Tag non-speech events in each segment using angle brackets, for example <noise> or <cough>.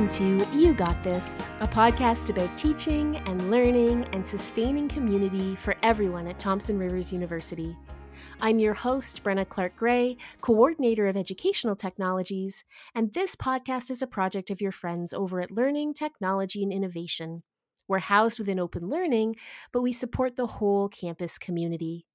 Welcome to You Got This, a podcast about teaching and learning and sustaining community for everyone at Thompson Rivers University. I'm your host, Brenna Clark Gray, coordinator of educational technologies, and this podcast is a project of your friends over at Learning, Technology, and Innovation. We're housed within open learning, but we support the whole campus community.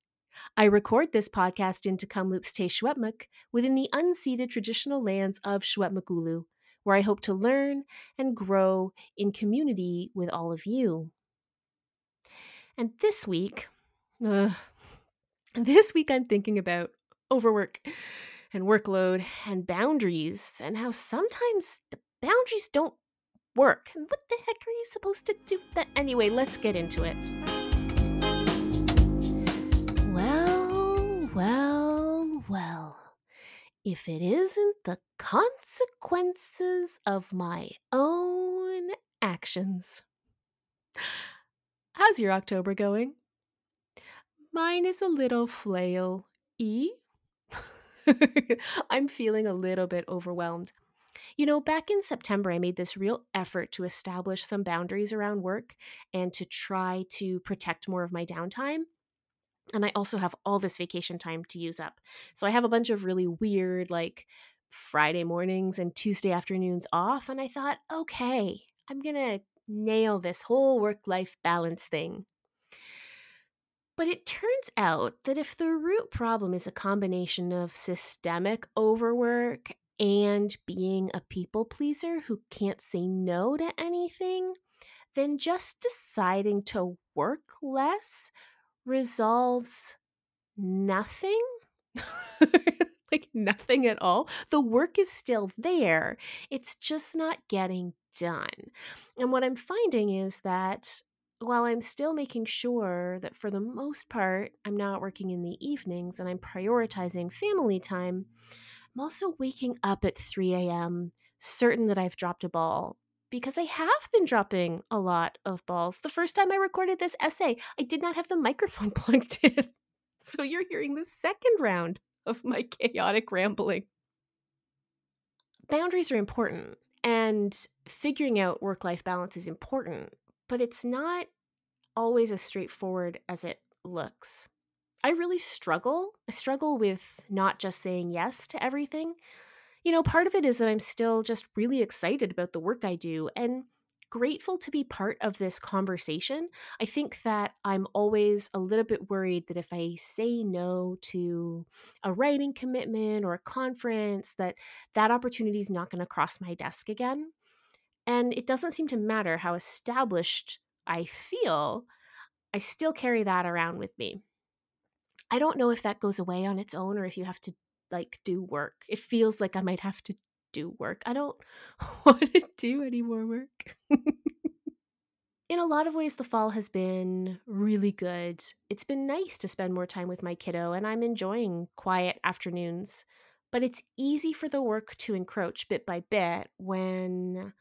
I record this podcast in Tk'emlúps te Secwépemc within the unceded traditional lands of Secwepemcúlecw, where I hope to learn and grow in community with all of you. And this week, uh, this week I'm thinking about overwork and workload and boundaries and how sometimes the boundaries don't work. And what the heck are you supposed to do that? Anyway, let's get into it. Well, well, well if it isn't the consequences of my own actions. How's your October going? Mine is a little flail e. <laughs> I'm feeling a little bit overwhelmed. You know, back in September, I made this real effort to establish some boundaries around work and to try to protect more of my downtime. And I also have all this vacation time to use up. So I have a bunch of really weird, like Friday mornings and Tuesday afternoons off. And I thought, okay, I'm going to nail this whole work life balance thing. But it turns out that if the root problem is a combination of systemic overwork and being a people pleaser who can't say no to anything, then just deciding to work less resolves nothing. <laughs> like nothing at all. The work is still there, it's just not getting done. And what I'm finding is that while I'm still making sure that for the most part I'm not working in the evenings and I'm prioritizing family time, I'm also waking up at 3 a.m., certain that I've dropped a ball because I have been dropping a lot of balls. The first time I recorded this essay, I did not have the <laughs> microphone plugged in. So you're hearing the second round of my chaotic rambling. Boundaries are important, and figuring out work life balance is important, but it's not always as straightforward as it looks. I really struggle. I struggle with not just saying yes to everything. You know, part of it is that I'm still just really excited about the work I do and grateful to be part of this conversation. I think that I'm always a little bit worried that if I say no to a writing commitment or a conference that that opportunity is not going to cross my desk again. And it doesn't seem to matter how established I feel, I still carry that around with me. I don't know if that goes away on its own or if you have to like do work. It feels like I might have to do work. I don't <laughs> want to do any more work. In a lot of ways, the fall has been really good. It's been nice to spend more time with my kiddo, and I'm enjoying quiet afternoons. But it's easy for the work to encroach bit by bit when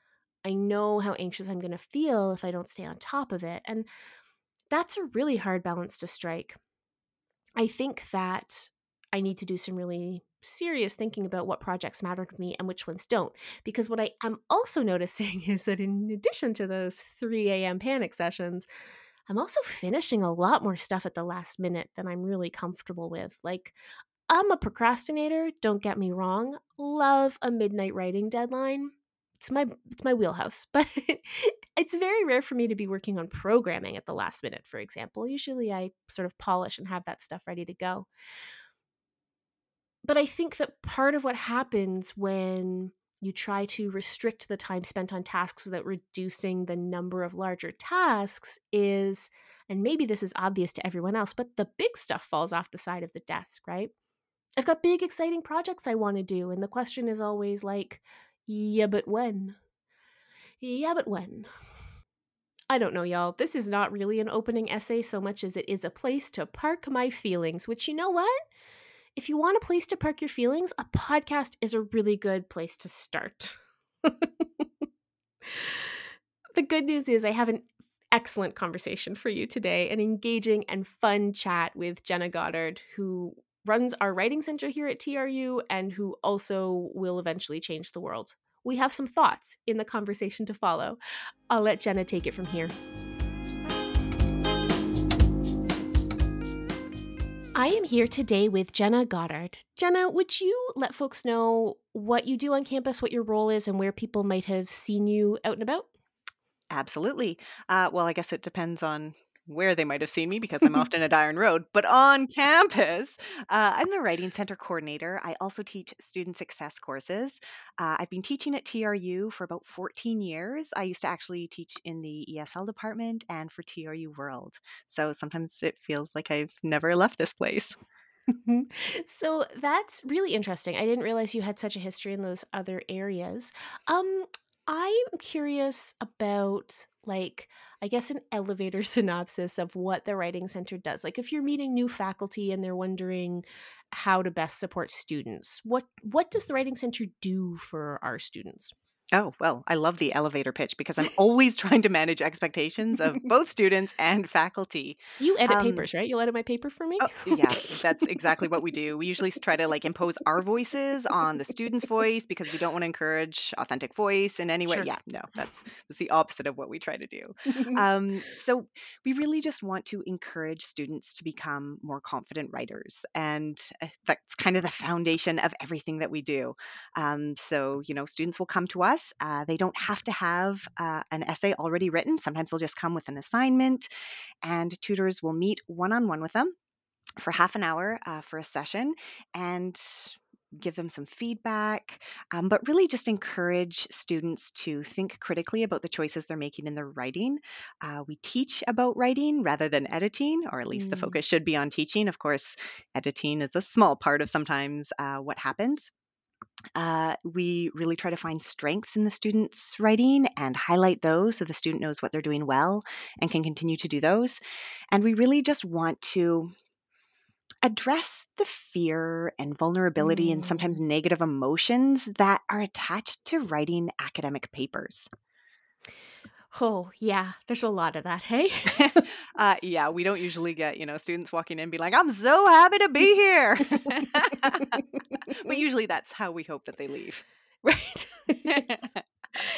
I know how anxious I'm going to feel if I don't stay on top of it. And that's a really hard balance to strike. I think that I need to do some really serious thinking about what projects matter to me and which ones don't. Because what I am also <laughs> noticing is that in addition to those 3 a.m. panic sessions, I'm also finishing a lot more stuff at the last minute than I'm really comfortable with. Like, I'm a procrastinator, don't get me wrong. Love a midnight writing deadline. It's my it's my wheelhouse, <laughs> but it's very rare for me to be working on programming at the last minute, for example. Usually I sort of polish and have that stuff ready to go but I think that part of what happens when you try to restrict the time spent on tasks without reducing the number of larger tasks is, and maybe this is obvious to everyone else, but the big stuff falls off the side of the desk, right? I've got big, exciting projects I want to do. And the question is always like, yeah, but when? Yeah, but when? I don't know, y'all. This is not really an opening essay so much as it is a place to park my feelings, which you know what? If you want a place to park your feelings, a podcast is a really good place to start. <laughs> the good news is, I have an excellent conversation for you today an engaging and fun chat with Jenna Goddard, who runs our writing center here at TRU and who also will eventually change the world. we have some thoughts in the conversation to follow. I'll let Jenna take it from here. I am here today with Jenna Goddard. Jenna, would you let folks know what you do on campus, what your role is, and where people might have seen you out and about? Absolutely. Uh, well, I guess it depends on where they might have seen me because I'm <laughs> often at Iron Road, but on campus, uh, I'm the Writing Center coordinator. I also teach student success courses. Uh, I've been teaching at TRU for about 14 years. I used to actually teach in the ESL department and for TRU World. So sometimes it feels like I've never left this place. <laughs> so that's really interesting. I didn't realize you had such a history in those other areas. Um, I'm curious about like I guess an elevator <laughs> synopsis of what the writing center does. Like if you're meeting new faculty and they're wondering how to best support students, what what does the writing center do for our students? Oh, well, I love the elevator pitch because I'm always trying to manage expectations of <laughs> both students and faculty. You edit Um, papers, right? You'll edit my paper for me? oh, yeah, that's <laughs> exactly what we do. We usually try to like impose our voices on the student's voice because we don't want to encourage authentic voice in any way. Sure. Yeah, no, that's that's the opposite of what we try to do. <laughs> Um, so we really just want to encourage students to become more confident writers, and uh, that's kind of the foundation of everything that we do. Um, so you know, students will come to us uh, they don't have to have uh, an essay already written. Sometimes they'll just come with an assignment, and tutors will meet one on one with them for half an hour uh, for a session and give them some feedback, um, but really just encourage students to think critically about the choices they're making in their writing. Uh, we teach about writing rather than editing, or at least mm. the focus should be on teaching. Of course, editing is a small part of sometimes uh, what happens. Uh, we really try to find strengths in the student's writing and highlight those so the student knows what they're doing well and can continue to do those. And we really just want to address the fear and vulnerability and sometimes mm. negative emotions that are attached to writing academic papers. Oh, yeah, there's a lot of that, hey? <laughs> <laughs> uh, yeah, we don't usually get, you know, students walking in and be like, I'm so happy to be here. <laughs> but usually that's how we hope that they leave. Right. it's,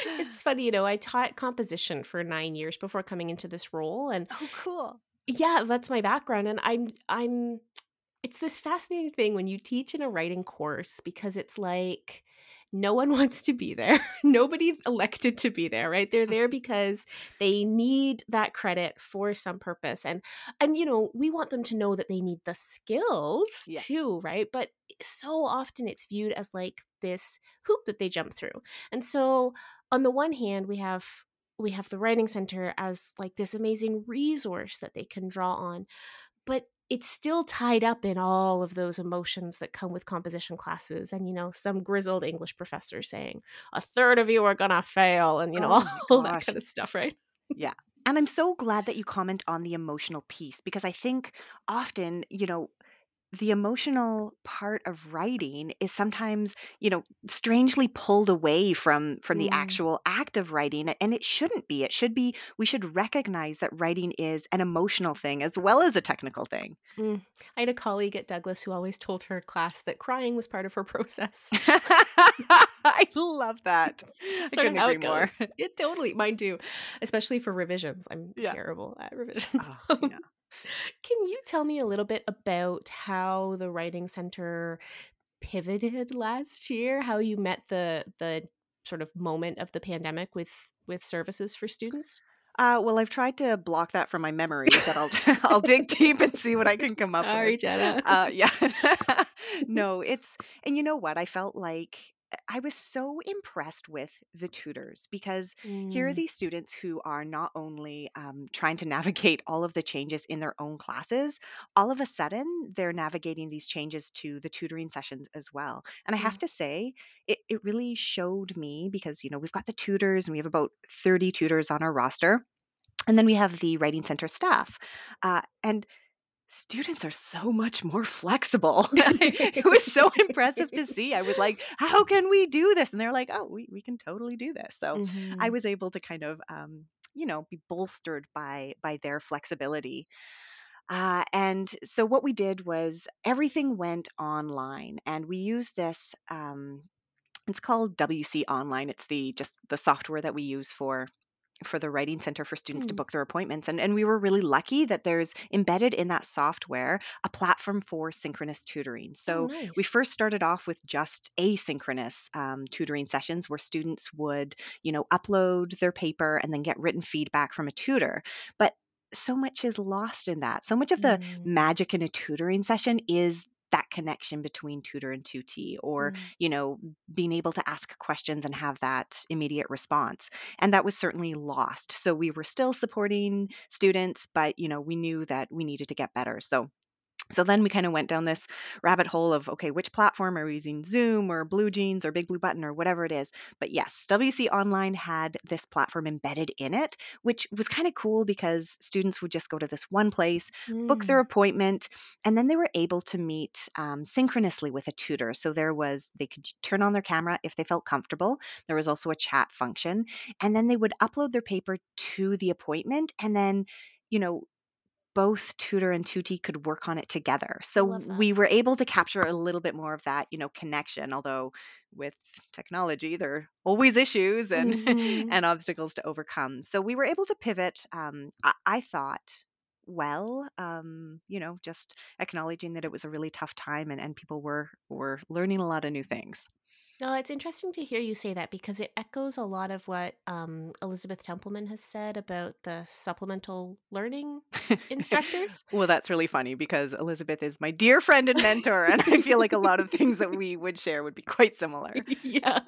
it's funny, you know, I taught composition for nine years before coming into this role. And oh, cool. Yeah, that's my background. And I'm, I'm, it's this fascinating thing when you teach in a writing course because it's like, no one <laughs> wants to be there. Nobody elected to be there, right? They're there <laughs> because they need that credit for some purpose. And and you know, we want them to know that they need the skills yeah. too, right? But so often it's viewed as like this hoop that they jump through. And so on the one hand, we have we have the writing center as like this amazing resource that they can draw on. But it's still tied up in all of those emotions that come with composition classes and you know some grizzled english professor saying a third of you are gonna fail and you know <laughs> oh all, that kind of stuff right? Yeah and i'm so glad that you comment on the emotional piece because i think often you know the emotional part of writing is sometimes you know strangely pulled away from from the mm. actual act of writing and it shouldn't be it should be we should recognize that writing is an emotional thing as well as a technical thing mm. i had a colleague at douglas who always told her class that crying was part of her <laughs> process <laughs> i love that sort of how it more. goes it totally mine too especially for revisions i'm yeah. terrible at revisions <laughs> oh, yeah. Can you tell me a little bit about how the writing center pivoted <laughs> last year? How you met the the sort of moment of the pandemic with with services for students? Uh, well, I've tried to block that from my memory, but I'll <laughs> I'll dig deep and see what I can come up Sorry, with. Jenna. Uh, yeah, <laughs> no, it's and you know what? I felt like I was so impressed with the tutors because here are mm. these students who are not only um, trying to navigate all of the changes in their own classes, all of a sudden they're navigating these changes to the tutoring sessions as well. And I have to say, it, it really showed me because, you know, we've got the tutors and we have about 30 tutors on our roster. And then we have the writing center staff. Uh, and students are so much more flexible. <laughs> <laughs> it was so impressive to see. I was like, how <laughs> can we do this? And they're like, oh, we, we can totally do this. So mm-hmm. I was able to kind of, um, you know, be bolstered by by their flexibility. Uh, and so what we did was everything went online, and we used this um, it's called WC Online. It's the just the software that we use for for the writing center for students to Mm. book their appointments and and we were really lucky that there's embedded in that software a platform for synchronous tutoring. Oh, so we first started off with just asynchronous um, tutoring sessions where students would you know upload their paper and then get written feedback from a tutor. But so much is lost in that. So much of the Mm, magic in a tutoring session is that connection between tutor and tutee or mm. you know being able to ask questions and have that immediate response and that was certainly lost so we were still supporting students but you know we knew that we needed to get better so so then we kind of went down this rabbit hole of okay, which platform are we using? Zoom or Blue Jeans or Big Blue Button or whatever it is. But yes, WC Online had this platform embedded in it, which was kind of cool because students would just go to this one place, book their Mm. appointment, and then they were able to meet um, synchronously with a tutor. So there was, they could turn on their camera if they felt comfortable. There was also a chat function. And then they would upload their paper to the appointment and then, you know, both tutor and tutee could work on it together. So we were able to capture a little bit more of that, you know, connection. Although with technology, there are always issues and hmm and obstacles to overcome. So we were able to pivot. Um, I, I thought well, um, you know, just acknowledging that it was a really tough time and, and people were were learning a lot of new things. No, it's interesting to hear you say that because it echoes a lot of what um, Elizabeth Templeman has said about the supplemental learning instructors. <laughs> well, that's really funny because Elizabeth is my dear friend and mentor, and I feel like a lot of things that we would share would be quite similar. <laughs> yeah.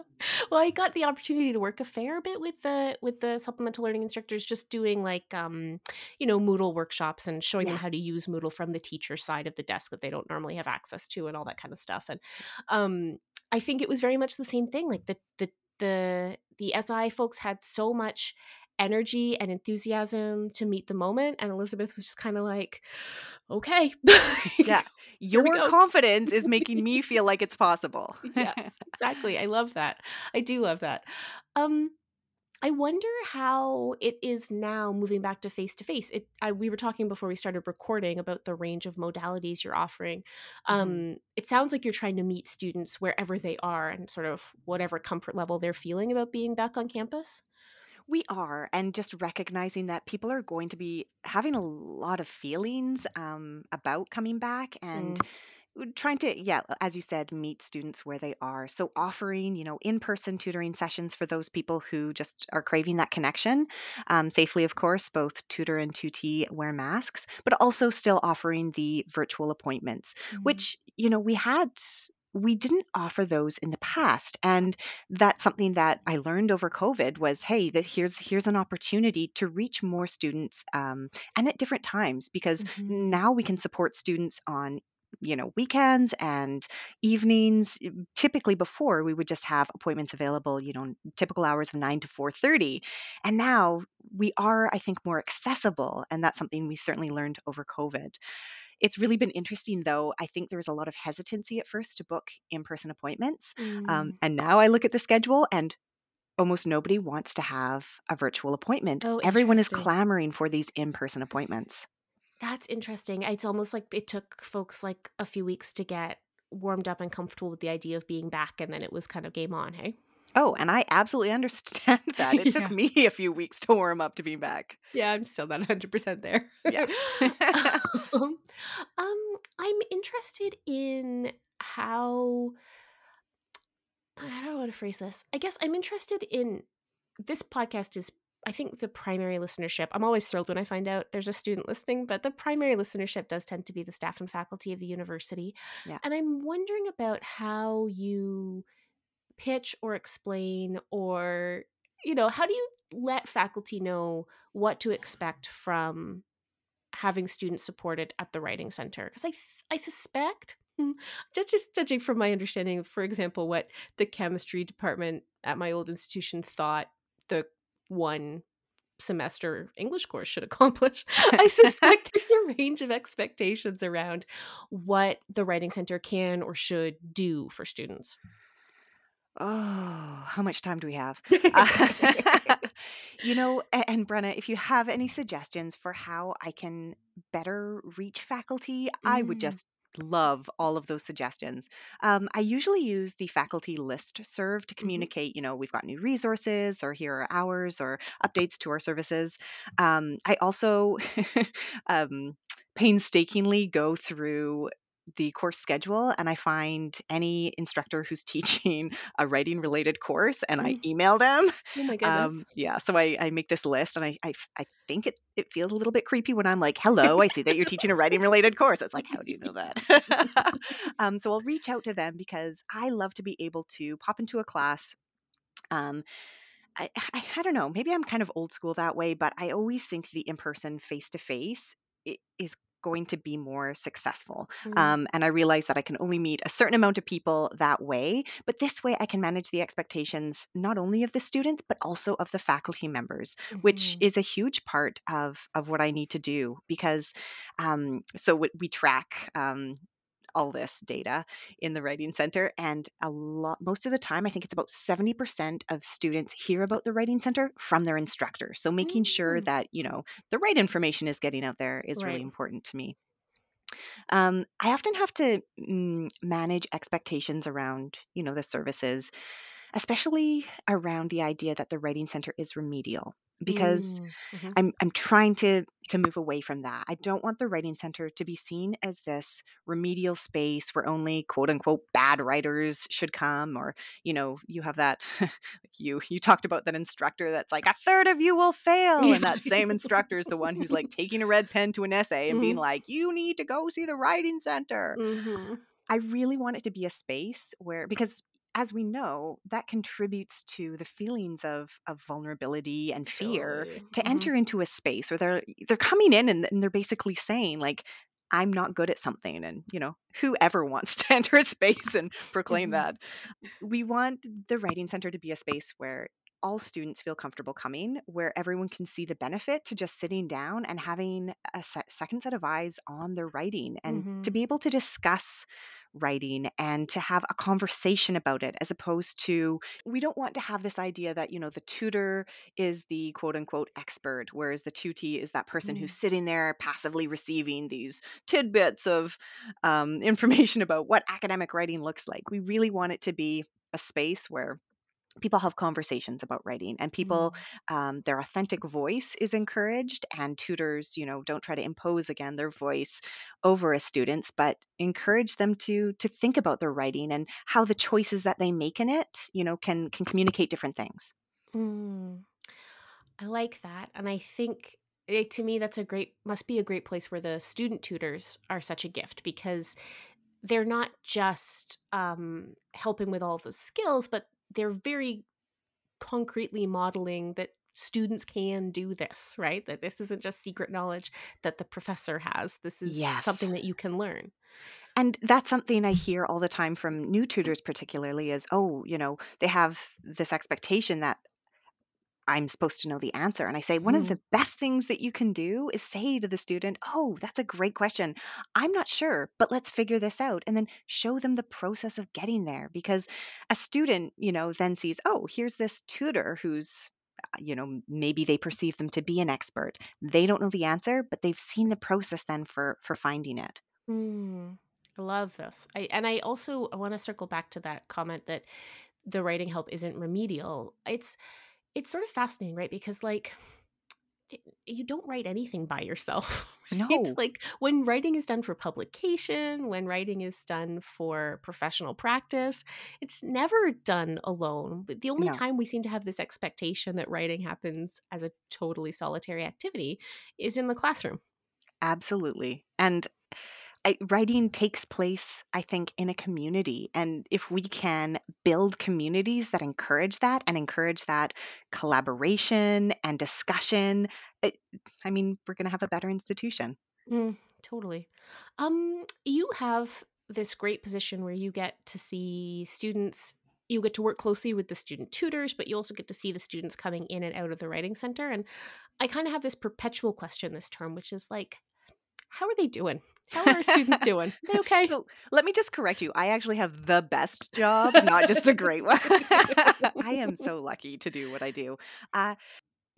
Well, I got the opportunity to work a fair bit with the with the supplemental learning instructors, just doing like um, you know, Moodle workshops and showing them how to use Moodle from the teacher side of the desk that they don't normally have access to and all that kind of stuff. And um I think it was very much the same thing. Like the the the the SI folks had so much energy and enthusiasm to meet the moment and Elizabeth was just kind of like okay <laughs> Yeah. Your confidence is making me <laughs> feel like it's possible. yes exactly i love that i do love that um i wonder how it is now moving back to face to face. It I, we were talking before we started recording about the range of modalities you're offering. Mhm. um it sounds like you're trying to meet students wherever they are and sort of whatever comfort level they're feeling about being back on campus? We are, and just recognizing that people are going to be having a lot of feelings um, about coming back and Mm, trying to, yeah, as you said, meet students where they are. So offering, you know, in-person tutoring sessions for those people who just are craving that connection, um, safely, of course, both tutor and tutee wear masks, but also still offering the virtual appointments, mm, which, you know, we had. We didn't offer those in the past, and that's something that I learned over COVID was, hey, that here's here's an opportunity to reach more students um, and at different times because mhm, now we can support students on you know weekends and evenings typically before we would just have appointments available you know typical hours of 9 to 4.30 and now we are i think more accessible and that's something we certainly learned over covid. It's really been interesting though i think there was a lot of hesitancy at first to book in-person appointments um, mm. and now i look at the schedule and almost nobody wants to have a virtual appointment. Oh everyone is interesting. clamoring for these in-person appointments That's interesting. It's almost like it took folks like a few weeks to get warmed up and comfortable with the idea of being back, and then it was kind of game on, hey? Oh, and I absolutely understand <laughs> that. <laughs> It took me a few weeks to warm up to being back. Yeah, I'm still not 100% there. Yeah. <laughs> um, um, I'm interested in how. I don't know how to phrase this. I guess I'm interested in this podcast is I think the primary listenership. I'm always thrilled when I find out there's a student listening, but the primary listenership does tend to be the staff and faculty of the university. yeah. And I'm wondering about how you pitch or explain or you know, how do you let faculty know what to expect from having students supported at the writing center? Because I th- I suspect hmm, just just judging from my understanding of, for example, what the chemistry department at my old institution thought one semester English course should <laughs> accomplish. <laughs> I suspect there's a range of expectations around what the writing center can or should do for students. Oh, how much time do we have? <laughs> Uh, you know, a- and Brenna, if you have any suggestions for how I can better reach faculty, I would Mm, just love all of those suggestions. Um, I usually use the faculty list serve to Mhm. communicate, you know, we've got new resources or here are hours or updates to our services. Um, I also <laughs> um, painstakingly go through the course schedule and I find any instructor who's <laughs> teaching a writing related course and I Mm. email them. Oh my goodness. Um, yeah, so I, I make this list and I, I, I think it, it feels a little bit creepy when I'm like, hello, I see that you're teaching a writing related course. It's like, how do you know that? <laughs> um, so I'll reach out to them because I love to be able to pop into a class. Um, I, I, I don't know, maybe I'm kind of old school that way, but I always think the in person face to face is going to be more successful. Mm. Um, and I realize that I can only meet a certain amount of people that way. But this way, I can manage the expectations not only of the students, but also of the faculty members, which Mhm. is a huge part of, of what I need to do because um, so we, we track. Um, all this data in the writing center and a lot most of the time i think it's about 70% of students hear about the writing center from their instructor. So making sure Mm. that you know the right information is getting out there is really important to me. Um, i often have to mm, manage expectations around you know the services especially around the idea that the writing center is remedial because Mm. Mhm. I'm I'm trying to to move away from that. I don't want the writing center to be seen as this remedial space where only quote unquote bad writers should come or you know, you have that <laughs> you you talked about that instructor that's like a third of you will <laughs> fail and that same instructor is the one who's like taking a red pen to an essay and being Mhm. like you need to go see the writing center. Mhm. I really want it to be a space where because as we know, that contributes to the feelings of of vulnerability and fear Totally. to Mhm. enter into a space where they're they're coming in and, and they're basically saying like I'm not good at something and you know whoever wants <laughs> to enter a space and proclaim Mhm. that we want the writing center to be a space where all students feel comfortable coming where everyone can see the benefit to just sitting down and having a se- second set of eyes on their writing and to Mhm. be able to discuss writing and to have a conversation about it as opposed to we don't want to have this idea that you know the tutor is the quote unquote expert whereas the tutee is that person who's Mm. sitting there passively receiving these tidbits of um, <laughs> information about what academic writing looks like we really want it to be a space where people have conversations about writing and people Mm. um, their authentic voice is encouraged and tutors you know don't try to impose again their voice over a students but encourage them to to think about their writing and how the choices that they make in it you know can can communicate different things Mm. I like that. And I think eh, to me that's a great must be a great place where the student tutors are such a gift because they're not just um, helping with all of those skills, but they're very concretely modeling that students can do this, right? That this isn't just secret knowledge that the professor has. This is yes something that you can learn. and that's something i hear all the time from new tutors particularly is oh you know they have this expectation that I'm supposed to know the answer. And I say, one of Mhm. the best things that you can do is say to the student, Oh, that's a great question. I'm not sure, but let's figure this out. And then show them the process of getting there because a student, you know, then sees, Oh, here's this tutor who's, uh, you know, maybe they perceive them to be an expert. They don't know the answer, but they've seen the process then for for finding it. Mm. I love this. I and I also I want to circle back to that comment that the writing help isn't remedial. It's it's sort of fascinating, right? Because like you don't write anything by yourself. <laughs> Right? No, Like when writing is done for publication, when writing is done for professional practice, it's never done alone. But the only no. time we seem to have this expectation that writing happens as a totally solitary activity is in the classroom. Absolutely. And I, writing takes place, I think, in a community. And if we can build communities that encourage that and encourage that collaboration and discussion, it, I mean, we're going to have a better institution. Mm, totally. Um, you have this great position where you get to see students. You get to work closely with the student tutors, but you also get to see the students coming in and out of the writing center. And I kind of have this perpetual question this term, which is like, how are they doing? How are our students <laughs> doing? They okay? So let me just correct you. I actually have the best job, not just a great one. <laughs> I am <laughs> so lucky to do what I do. Uh,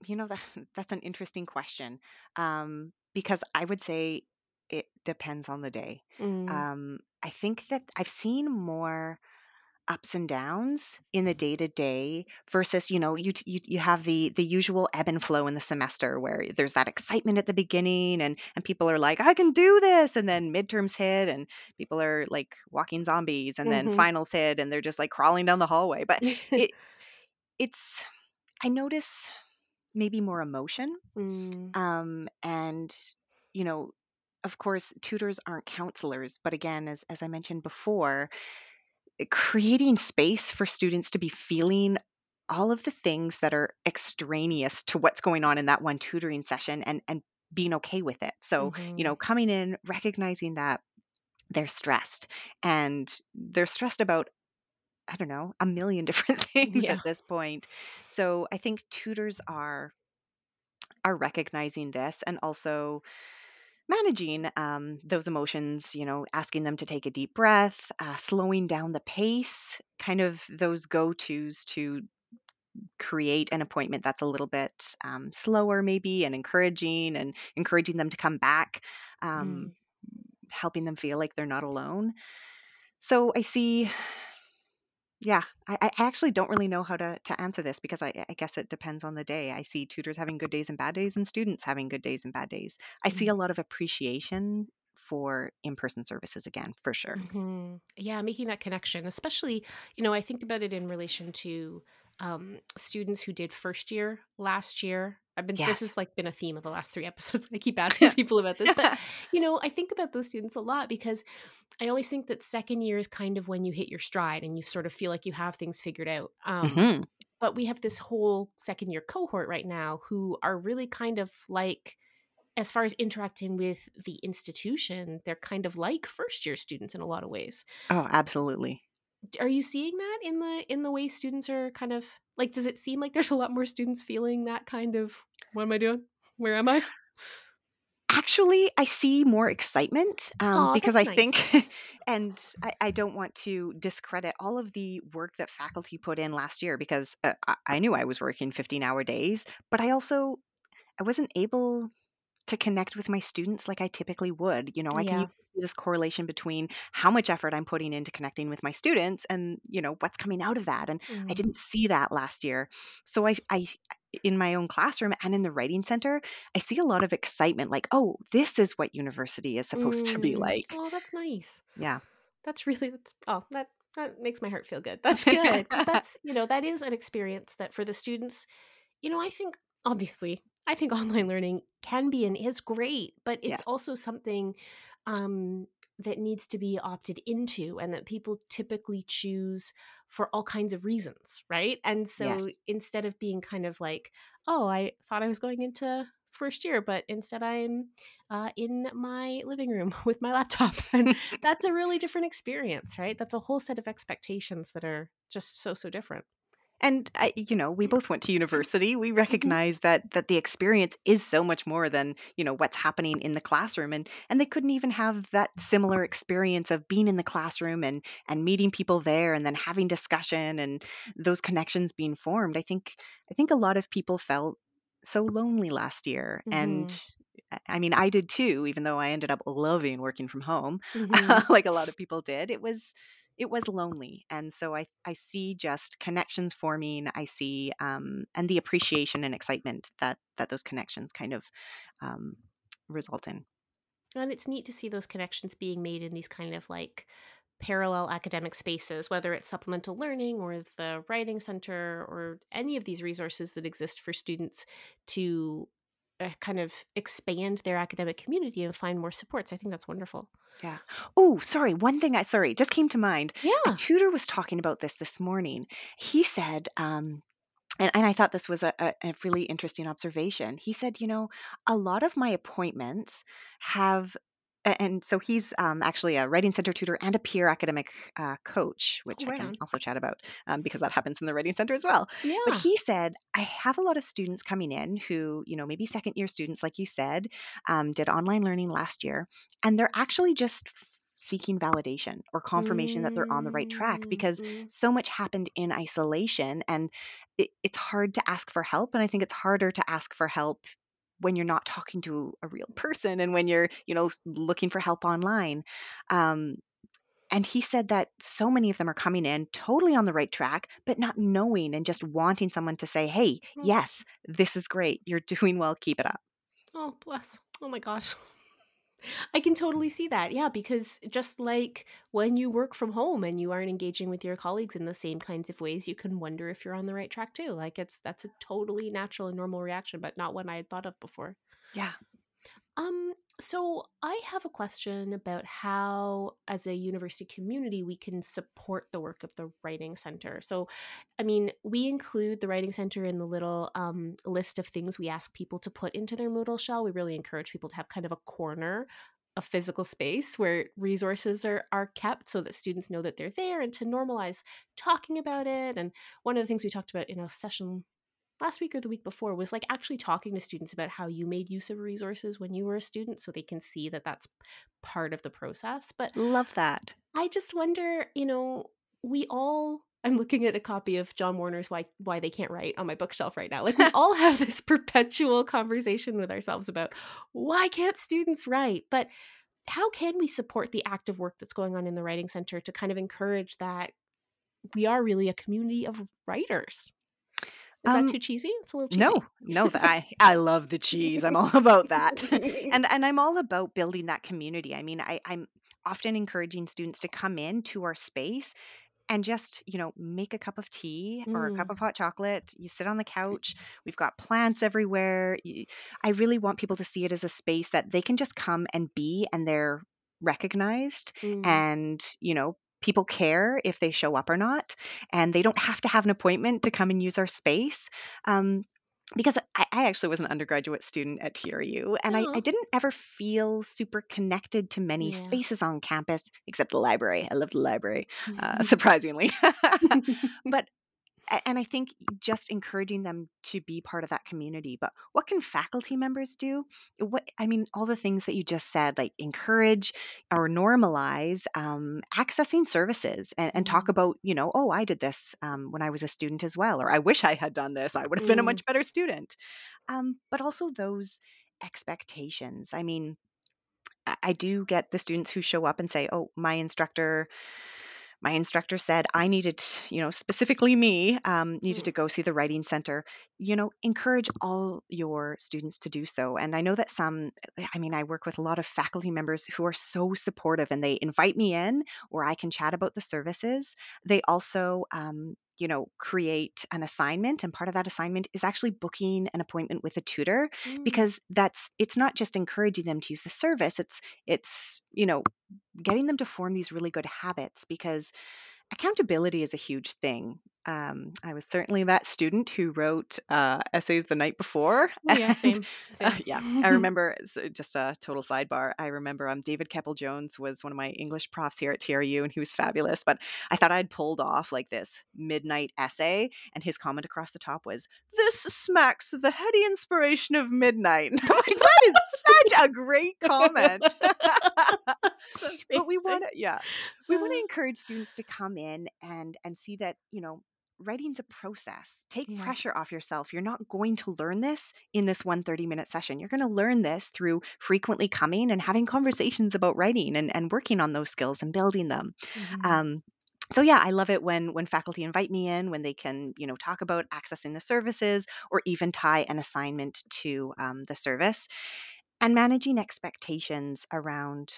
you know, that, that's an interesting question um, because I would say it depends on the day. Mm. Um, I think that I've seen more ups and downs in the day to day versus you know you, you you have the the usual ebb and flow in the semester where there's that excitement at the beginning and and people are like I can do this and then midterms hit and people are like walking zombies and then Mhm. finals hit and they're just like crawling down the hallway but <laughs> it it's I notice maybe more emotion Mm. um and you know of course tutors aren't counselors but again as as I mentioned before creating space for students to be feeling all of the things that are extraneous to what's going on in that one tutoring session and and being okay with it. So, you mm-hmm. know, coming in, recognizing that they're stressed and they're stressed about I don't know, a million <laughs> different things Yeah. at this point. So, I think tutors are are recognizing this and also managing um, those emotions, you know, asking them to take a deep breath, uh, slowing down the pace, kind of those go tos to create an appointment that's a little bit um, slower, maybe, and encouraging and encouraging them to come back, um, Mm. helping them feel like they're not alone. So I see. Yeah, I, I actually don't really know how to, to answer this because I, I guess it depends on the day. I see tutors having good days and bad days, and students having good days and bad days. I see Mm. a lot of appreciation for in person services again, for sure. hmm Yeah, making that connection, especially, you know, I think about it in relation to um, students who did first year last year. I've been, this Yes. has like been a theme of the last three episodes. <laughs> I keep <laughs> asking people about this, but <laughs> you know, I think about those students a lot because I always think that second year is kind of when you hit your stride and you sort of feel like you have things figured out. Um, Mhm. but we have this whole second year cohort right now who are really kind of like as far as interacting with the institution they're kind of like first year students in a lot of ways Oh, absolutely. Are you seeing that in the in the way students are kind of like does it seem like there's a lot more students feeling that kind of what am i doing? Where am i? Actually, I see more excitement um, oh because I nice. think, <laughs> and I, I don't want to discredit all of the work that faculty put in last year because uh, I, I knew I was working 15 hour days, but I also I wasn't able to connect with my students like I typically would. You know, I can yeah this correlation between how much effort I'm putting into connecting with my students and, you know, what's coming out of that. And I Mm. didn't see that last year. So I, I, in my own classroom and in the writing center, I see a lot of excitement like, oh, this is what university is supposed to be Mm. like. oh that's nice Yeah. that's really that's oh that that makes my heart feel good that's good because <laughs> that's you know that is an experience that for the students you know i think obviously i think <laughs> online learning can be and is great but it's yes. also something um that needs to be opted into and that people typically choose for all kinds of reasons right and Yes. so instead of being kind of like oh i thought i was going into first year but instead i'm uh, in my living room <laughs> with my laptop <laughs> and that's a really different experience right that's a whole set of expectations that are just so so different and I, you know we both went to university we Mhm. recognize that that the experience is so much more than you know what's happening in the classroom and and they couldn't even have that similar experience of being in the classroom and and meeting people there and then having discussion and those connections being formed i think i think a lot of people felt so lonely last year and Mhm. I- mean, I did too, even though I ended up loving working from home, Mhm. <laughs> like a lot of people did. It was it was lonely and so i i see just connections forming i see um and the appreciation and excitement that that those connections kind of um result in. And it's neat to see those connections being made in these kind of like parallel academic spaces, whether it's supplemental learning or the writing center or any of these resources that exist for students to kind of expand their academic community and find more supports. I think that's wonderful. yeah oh sorry one thing i sorry just came to mind Yeah. a tutor was talking about this this morning he said um and, and I thought this was a, a, a really interesting observation. He said, you know, a lot of my appointments have, a- and so he's um, actually a writing center tutor and a peer academic uh, coach, which Oh, I right can on. also chat about um, because that happens in the writing center as well. But Yeah. he said, I have a lot of students coming in who, you know, maybe second year students, like you said, um, did online learning last year, and they're actually just seeking validation or confirmation that they're on the right track because Mm-mm. so much happened in isolation and it, it's hard to ask for help and i think it's harder to ask for help when you're not talking to a real person and when you're you know looking for help online um, and he said that so many of them are coming in totally on the right track, but not knowing and just wanting someone to say, hey, Oh. yes, this is great. You're <laughs> doing well. Keep it up. Oh, bless. Oh my gosh. I can totally see that. Yeah, because just like when you work from home and you aren't engaging with your colleagues in the same kinds of ways, you can wonder if you're on the right track too. Like it's that's a totally natural and normal reaction, but not one I had thought of before. Yeah. Um, so I have a question about how, as a university community, we can support the work of the Writing Center. So, I mean, we include the Writing Center in the little um, list of things we ask people to put into their Moodle shell. We really encourage people to have kind of a corner a physical space where resources are are kept so that students know that they're there and to normalize talking about it and one of the things we talked about in a session last week or the week before was like actually talking to students about how you made use of resources when you were a student so they can see that that's part of the process but Love that. i just wonder you know we all i'm looking at a copy of john warner's why why they can't write on my bookshelf right now like we <laughs> all have this perpetual conversation with ourselves about why can't students write but how can we support the active work that's going on in the writing center to kind of encourage that we are really a community of writers is Um, that too cheesy? It's a little cheesy. No, no, I I love the cheese. I'm all about that, <laughs> and and I'm all about building that community. I mean, I I'm often encouraging students to come in to our space and just you know make a cup of tea or a cup Mm, of hot chocolate. You sit on the couch. We've got plants everywhere. i really want people to see it as a space that they can just come and be, and they're recognized, mm, and you know. People care if they show up or not, and they don't have to have an appointment to come and use our space. Um, because I, I actually was an undergraduate student at TRU and I, I didn't ever feel super connected to many Yeah. spaces on campus except the library. I love the library, uh, surprisingly. <laughs> but and I think just encouraging them to be part of that community. But what can faculty members do? What I mean, all the things that you just said, like encourage or normalize um, accessing services and, and talk Mm, about, you know, oh, I did this um, when I was a student as well, or I wish I had done this. I would have been a mm, much better student. Um, but also those expectations. I mean, I do get the students who show up and say, "Oh, my instructor my instructor said I needed, you know, specifically me, um, needed mm, to go see the writing center. You know, encourage all your students to do so. And I know that some, I mean, I work with a lot of faculty members who are so supportive and they invite me in where I can chat about the services. They also, um, you know, create an assignment, and part of that assignment is actually booking an appointment with a tutor mm, because that's it's not just encouraging them to use the service. It's it's you know getting them to form these really good habits because accountability is a huge thing. Um, I was certainly that student who wrote uh, essays the night before, Oh yeah, <laughs> and same, uh, yeah, I <laughs> remember. Just a total sidebar. I remember um, David Keppel Jones was one of my English profs here at TRU, and he was fabulous. But I thought I'd pulled off like this midnight essay, and his comment across the top was, "This smacks the heady inspiration of midnight." And <laughs> I'm like, that is such a great comment. But we want to yeah we want to Uh, encourage students to come in and and see that you know writing's a process take yeah. pressure off yourself you're not going to learn this in this one 30 minute session you're going to learn this through frequently coming and having conversations about writing and, and working on those skills and building them Mhm. um, so yeah i love it when when faculty invite me in when they can you know talk about accessing the services or even tie an assignment to um, the service and managing expectations around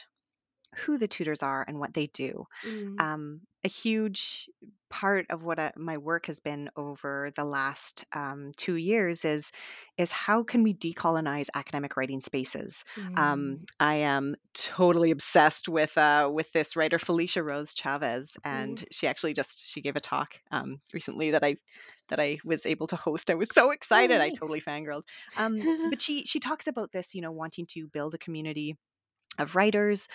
who the tutors are and what they do. Mm, Um, a huge part of what uh my work has been over the last um, two years is is how can we decolonize academic writing spaces. mm, Um, I am totally obsessed with uh, with this writer Felicia Rose Chavez, and mm. she actually just she gave a talk um, recently that I that I was able to host. I was so Oh, excited, I totally fangirled. Um, but <laughs> she she talks about this, you know, wanting to build a community of writers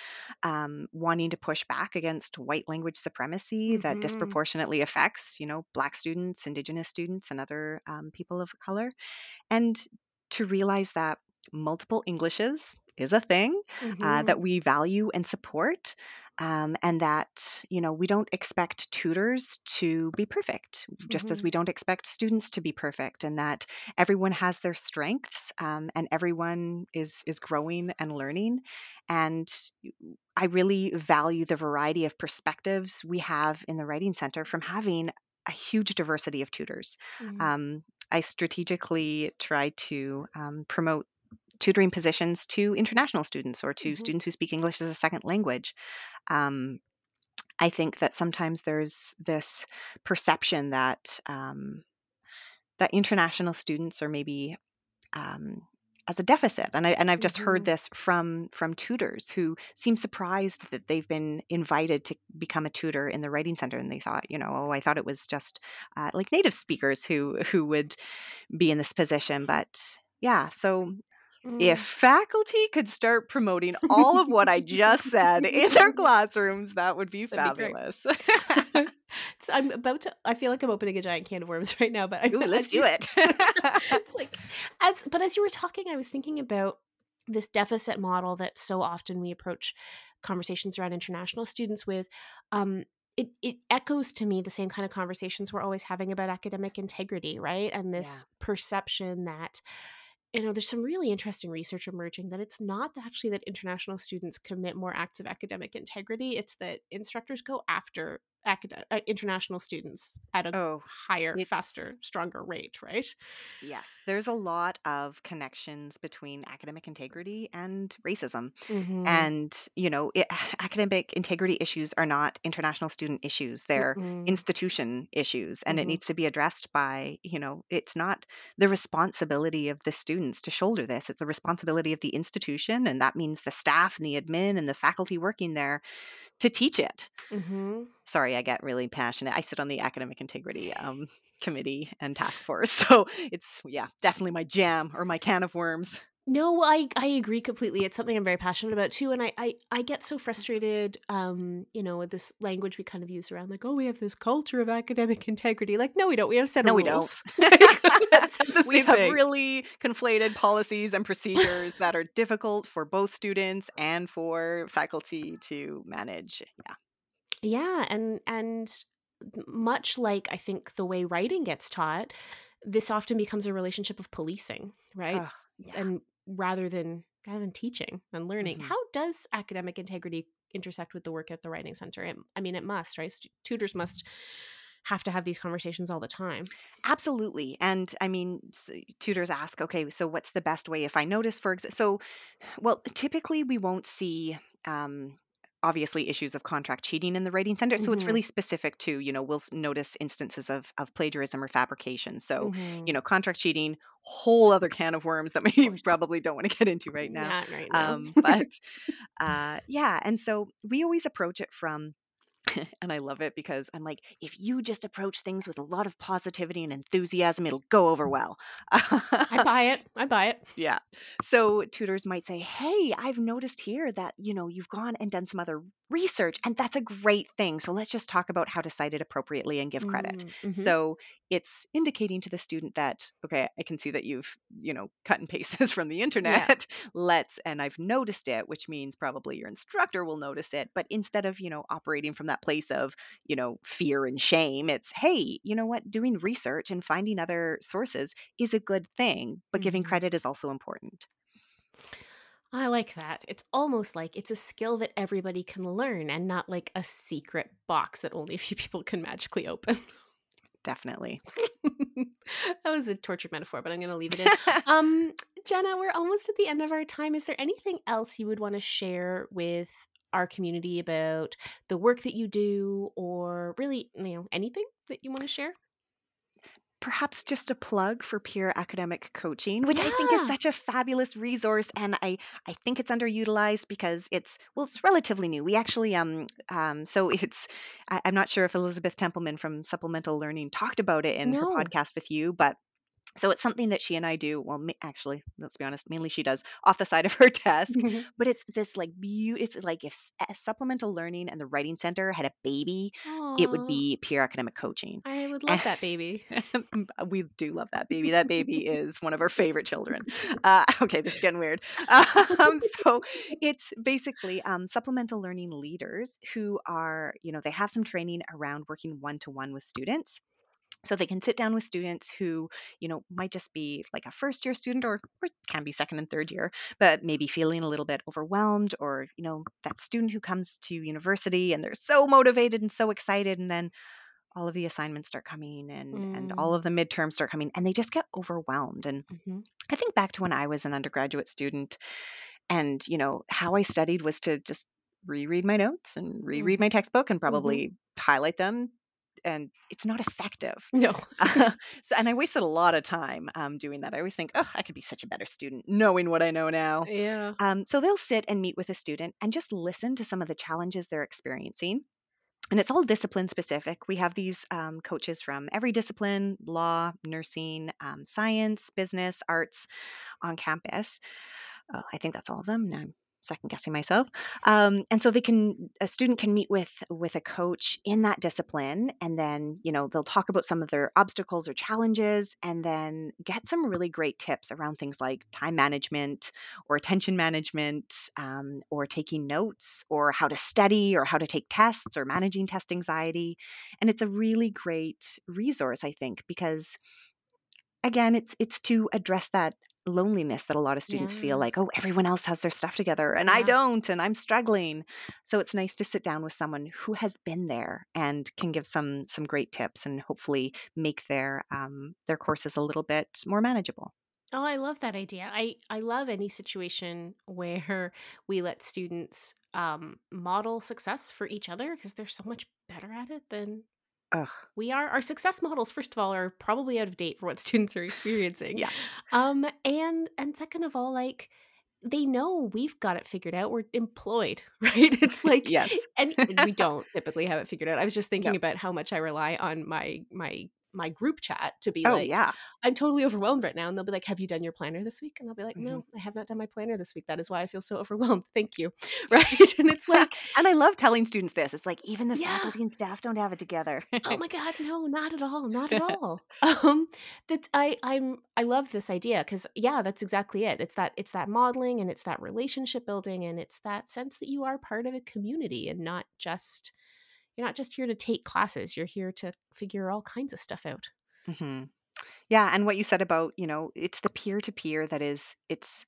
um, wanting to push back against white language supremacy that Mhm. disproportionately affects, you know, Black students, Indigenous students, and other um, people of color, and to realize that multiple Englishes is a thing uh, Mhm. that we value and support. Um, and that you know we don't expect tutors to be perfect just as Mhm. we don't expect students to be perfect and that everyone has their strengths um, and everyone is is growing and learning and i really value the variety of perspectives we have in the writing center from having a huge diversity of tutors Mhm. um, i strategically try to um, promote tutoring positions to international students or to Mhm. students who speak english as a second language um, I think that sometimes there's this perception that um, that international students are maybe um, as a deficit, and I and I've just heard Mhm. this from from tutors who seem surprised that they've been invited to become a tutor in the writing center, and they thought, you know, oh, I thought it was just uh, like native speakers who who would be in this position, but yeah, so if Mm. faculty could start promoting all of what I just said <laughs> in their classrooms, that would be That'd be fabulous. <laughs> <laughs> So I'm about to I feel like I'm opening a giant can of worms right now, but I Ooh, let's do it. it's like as but as you were talking, I was thinking about this deficit model that so often we approach conversations around international students with. Um, it, it echoes to me the same kind of conversations we're always having about academic integrity, right? And Yeah. this perception that you know there's some really interesting research emerging that it's not actually that international students commit more acts of academic integrity it's that instructors go after acad- uh, international students at a Oh, higher faster stronger rate right yes, there's a lot of connections between academic integrity and racism. mm-hmm. And, you know, it, <sighs> academic integrity issues are not international student issues, they're Mm-mm. institution issues. And it Mhm. needs to be addressed by, you know, it's not the responsibility of the students to shoulder this, it's the responsibility of the institution. And that means the staff and the admin and the faculty working there to teach it. Sorry, I get really passionate. I sit on the academic integrity um, committee and task force. <laughs> So it's, yeah, definitely my jam or my can of worms. No, I I agree completely. It's something I'm very passionate about too, and I I, I get so frustrated, um, you know, with this language we kind of use around like, oh, we have this culture of academic <laughs> integrity. Like, no, we don't. We have a set No, we don't. rules. <laughs> It's not we have thing. really conflated policies and procedures that are difficult for both students and for faculty to manage. Yeah. Yeah, and and much like I think the way writing gets taught, this often becomes a relationship of policing, right? Oh, yeah. And rather than rather than teaching and learning, Mhm. how does academic integrity intersect with the work at the writing center? It, I mean, it must, right? Stu- tutors must have to have these conversations all the time. Absolutely. And I mean, s- tutors ask, okay, so what's the best way if I notice, for example, so, well, typically we won't see, um, obviously issues of contract cheating in the writing center. So it's Mm-hmm. really specific to, you know, we'll s- notice instances of, of plagiarism or fabrication. So, Mm-hmm. you know, contract cheating, whole other can of worms that <laughs> we course. probably don't want to get into right now. Not right now. Um, <laughs> but uh, yeah, and so we always approach it from <laughs> and I love it because I'm like, if you just approach things with a lot of positivity and enthusiasm, it'll go over well. I buy it. I buy it. <laughs> yeah. So tutors might say, Hey, I've noticed here that, you know, you've gone and done some other research, and that's a great thing. So let's just talk about how to cite it appropriately and give credit. Mm-hmm. So it's indicating to the student that, okay, I can see that you've, you know, cut and paste this from the internet. <laughs> Let's, and I've noticed it, which means probably your instructor will notice it. But instead of, you know, operating from that place of, you know, fear and shame, it's, hey, you know what, doing research and finding other sources is a good thing, but giving Mhm. credit is also important. I like that. It's almost like it's a skill that everybody can learn and not like a secret box that only <laughs> a few people can magically open. Definitely. <laughs> that was a tortured metaphor, but I'm going to leave it in. <laughs> um, Jenna, we're almost at the end of our time. Is there anything else you would want to share with our community about the work that you do or really, you know, anything that you want to share? perhaps just a plug for peer academic coaching which i think is such a fabulous resource and i i think it's underutilized because it's well it's relatively new. We actually um um so <laughs> it's I, i'm not sure if elizabeth templeman from supplemental learning talked about it in her podcast with you but so it's something that she and I do. Well, ma- actually, let's be honest, mainly she does off the side of her <laughs> desk. But it's this like beauty. It's like if s- uh, supplemental learning and the writing center had a baby, it would be peer academic coaching. I would love that <laughs> baby. we do love that baby. That baby is one of our favorite children. Uh, <laughs> okay, this is getting weird. Um, so it's basically um, supplemental learning leaders who are, you know, they have some training around working one to one with students so they can sit down with students who you know might just be like a first year student or, or can be second and third year but maybe feeling a little bit overwhelmed or you know that student who comes to university and they're so motivated and so excited and then all of the assignments start coming and and all Mm, of the midterms start coming and they just get overwhelmed. And mhm, i think back to when i was an undergraduate student and you know how i studied was to just reread my notes and reread mhm, my textbook and mhm. probably highlight them and it's not effective No. <laughs> so, and I wasted a lot of time um, doing that. I always think, oh, I could be such a better student knowing what I know now. Yeah. Um, so they'll sit and meet with a student and just listen to some of the challenges they're experiencing. And it's all discipline specific. We have these um, coaches from every discipline law, nursing, um, science, business, arts on campus. Uh, I think that's all of them. Now I'm second guessing myself. Um, and so they can a student can meet with with a coach in that discipline, and then you know they'll talk about some of their obstacles or challenges, and then get some really great tips around things like time management or attention management, um, or taking notes, or how to study, or how to take tests, or managing test anxiety. And it's a really great resource, I think, because again it's it's to address that loneliness that a lot of students feel like oh everyone else has their stuff together and I don't and I'm struggling. So it's nice to sit down with someone who has been there and can give some some great tips and hopefully make their um, their courses a little bit more manageable. Oh, I love that idea. I I love any situation <laughs> where we let students um model success for each other because they're so much better at it than Ugh, we are. Our success models, first of all, are probably out of date for what <laughs> students are experiencing. yeah Um, and and second of all, like they know we've got it figured out. We're employed, <laughs> right? It's <laughs> like yes and we don't typically have it figured out. I was just no thinking about how much I rely on my my my group chat to be oh like, yeah I'm totally overwhelmed right now. And they'll be like, Have you done your planner this week? And I'll be like, hmm No, I have not done my planner this week. That is why I feel so overwhelmed. <laughs> Thank you. <laughs> Right. And it's <laughs> like, and I love telling students this it's like even the yeah. faculty and staff don't have it together Oh my god, no, not at all, not at all. Um, that's I I'm I love this idea because yeah, that's exactly it. It's that it's that modeling and it's that relationship building and it's that sense that you are part of a community and not just you're not just here to take classes. You're here to figure all kinds of stuff out. hmm yeah and what you said about you know it's the peer to peer that is it's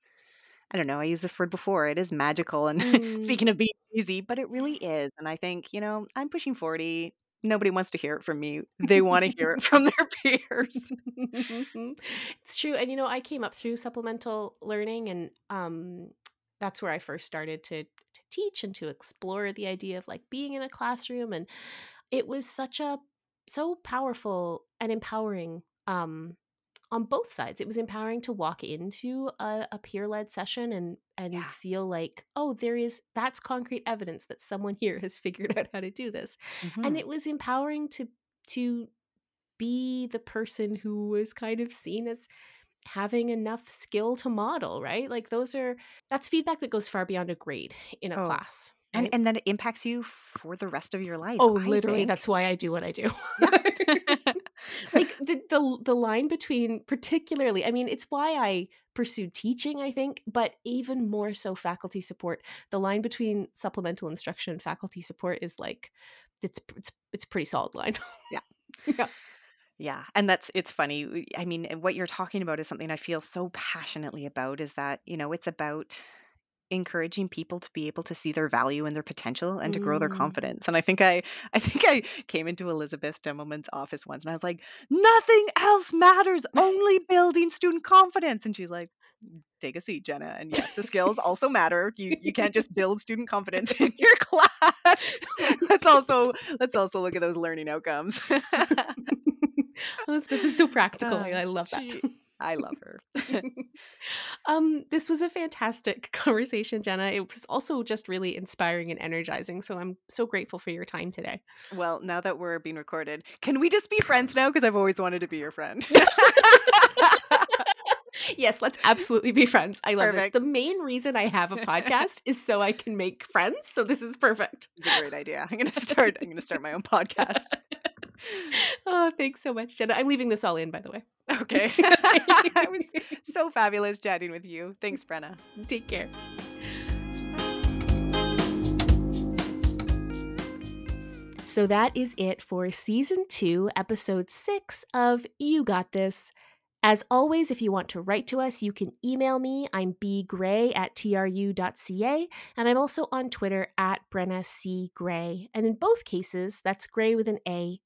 I don't know, I used this word before. It is magical and <laughs> Mm. speaking of being easy, but it really is. And I think, you know, I'm pushing 40. Nobody wants to hear it from me. They want to hear it from their <laughs> peers. <laughs> it's true. And you know, I came up through supplemental learning and um that's where I first started to to teach and to explore the idea of like being in a classroom and it was such a so powerful and empowering um on both sides. It was empowering to walk into a, a peer-led session and and Yeah. feel like, oh, there is that's concrete evidence that someone <laughs> here has figured out how to do this. And hmm it was empowering to to be the person who was kind of seen as having enough skill to model, right? Like those are that's feedback that goes far beyond a grade <laughs> in a Oh, class, and right? and then it impacts you for the rest of your life, Oh, I literally think. that's why I do what I do. Yeah. <laughs> like <laughs> the, the the line between particularly i mean it's why i pursued teaching i think but even more so faculty support the line between supplemental instruction and faculty support is like it's it's it's a pretty solid line yeah. yeah Yeah. And that's it's funny. I mean, what you're talking about is something I feel so passionately about is that, you know, it's about encouraging people to be able to see their value and their potential and to grow their mm. confidence. And I think I <laughs> I think I came into Elizabeth Templeman's office once and I was like, "Nothing else matters, <laughs> only building student confidence." And she's like, "Take a seat, Jenna." And yes, the skills also matter. You you can't just build student confidence <laughs> in your class. let's also let's also look at those learning outcomes. <laughs> elizabeth is so practical Uh, i love that she <laughs> I love her. <laughs> um, this was a fantastic conversation, Jenna. It was also just really inspiring and energizing. So I'm so grateful for your time today. Well, now that we're being recorded, can we just be friends now? Because I've always wanted to be your friend. yes, let's absolutely be friends. I love perfect. this. The main reason I have a podcast is so I can make friends. So this is perfect. It's a great idea. I'm gonna start. I'm gonna start my own podcast. Oh, thanks so much, Jenna. I'm leaving this all in, by the way. Okay. <laughs> <laughs> it was so fabulous chatting with you. Thanks, Brenna. Take care. So that is it for season two, episode six of You Got This. As always, if you want to write to us, you can email me. I'm bgray at tru.ca, and I'm also on Twitter at Brenna C. Gray. And in both cases, that's gray with an A.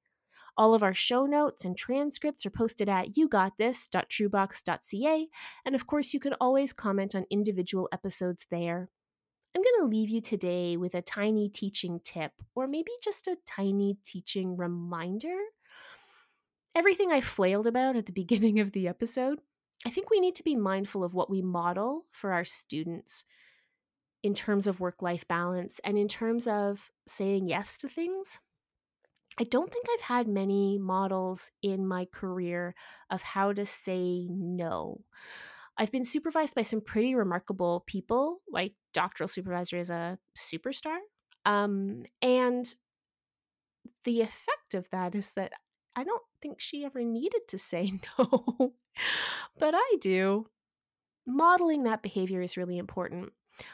All of our show notes and transcripts are posted at yougotthis.trubox.ca, and of course, you can always comment on individual episodes there. I'm going to leave you today with a tiny teaching tip, or maybe just a tiny teaching reminder everything I flailed about at the <laughs> beginning of the episode, I think we need to be mindful of what we model for our students in terms of work life balance and in terms of saying yes to things. I don't think I've had many models in my career of how to say no. I've been supervised by some pretty remarkable people, like doctoral supervisor is a superstar. Um, and the effect of that is that I don't think she ever needed to say <laughs> no, but I do. Modeling that behavior is really important.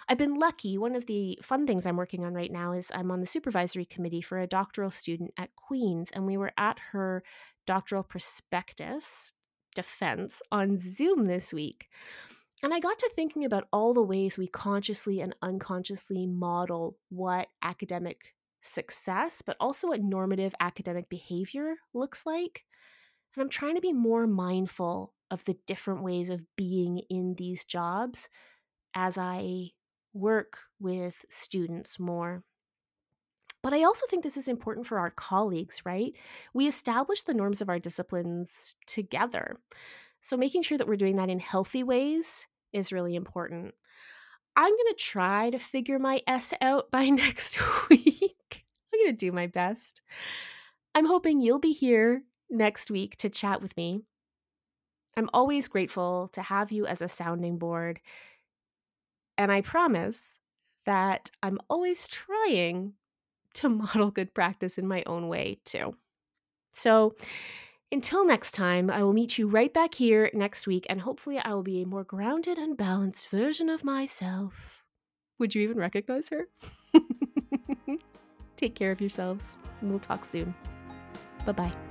I've been lucky. One of the fun things I'm working on right now is I'm on the supervisory committee for a doctoral student at Queen's, and we were at her doctoral prospectus defense on Zoom this week. And I got to thinking about all the ways we consciously and unconsciously model what academic success, but also what normative academic behavior looks like. And I'm trying to be more mindful of the different ways of being in these jobs as I work with students more. But I also think this is important for our colleagues, right? We establish the norms of our disciplines together. So making sure that we're doing that in healthy ways is really important. I'm going to try to figure my S out by <laughs> next week. I'm going to do my best. I'm hoping you'll be here next week to chat with me. I'm always grateful to have you as a sounding board. And I promise that I'm always trying to <laughs> model good practice in my own way, too. So, until next time, I will meet you right back here next week, and hopefully, I will be a more grounded and balanced version of myself. Would you even recognize her? <laughs> Take care of yourselves, and we'll talk soon. Bye bye.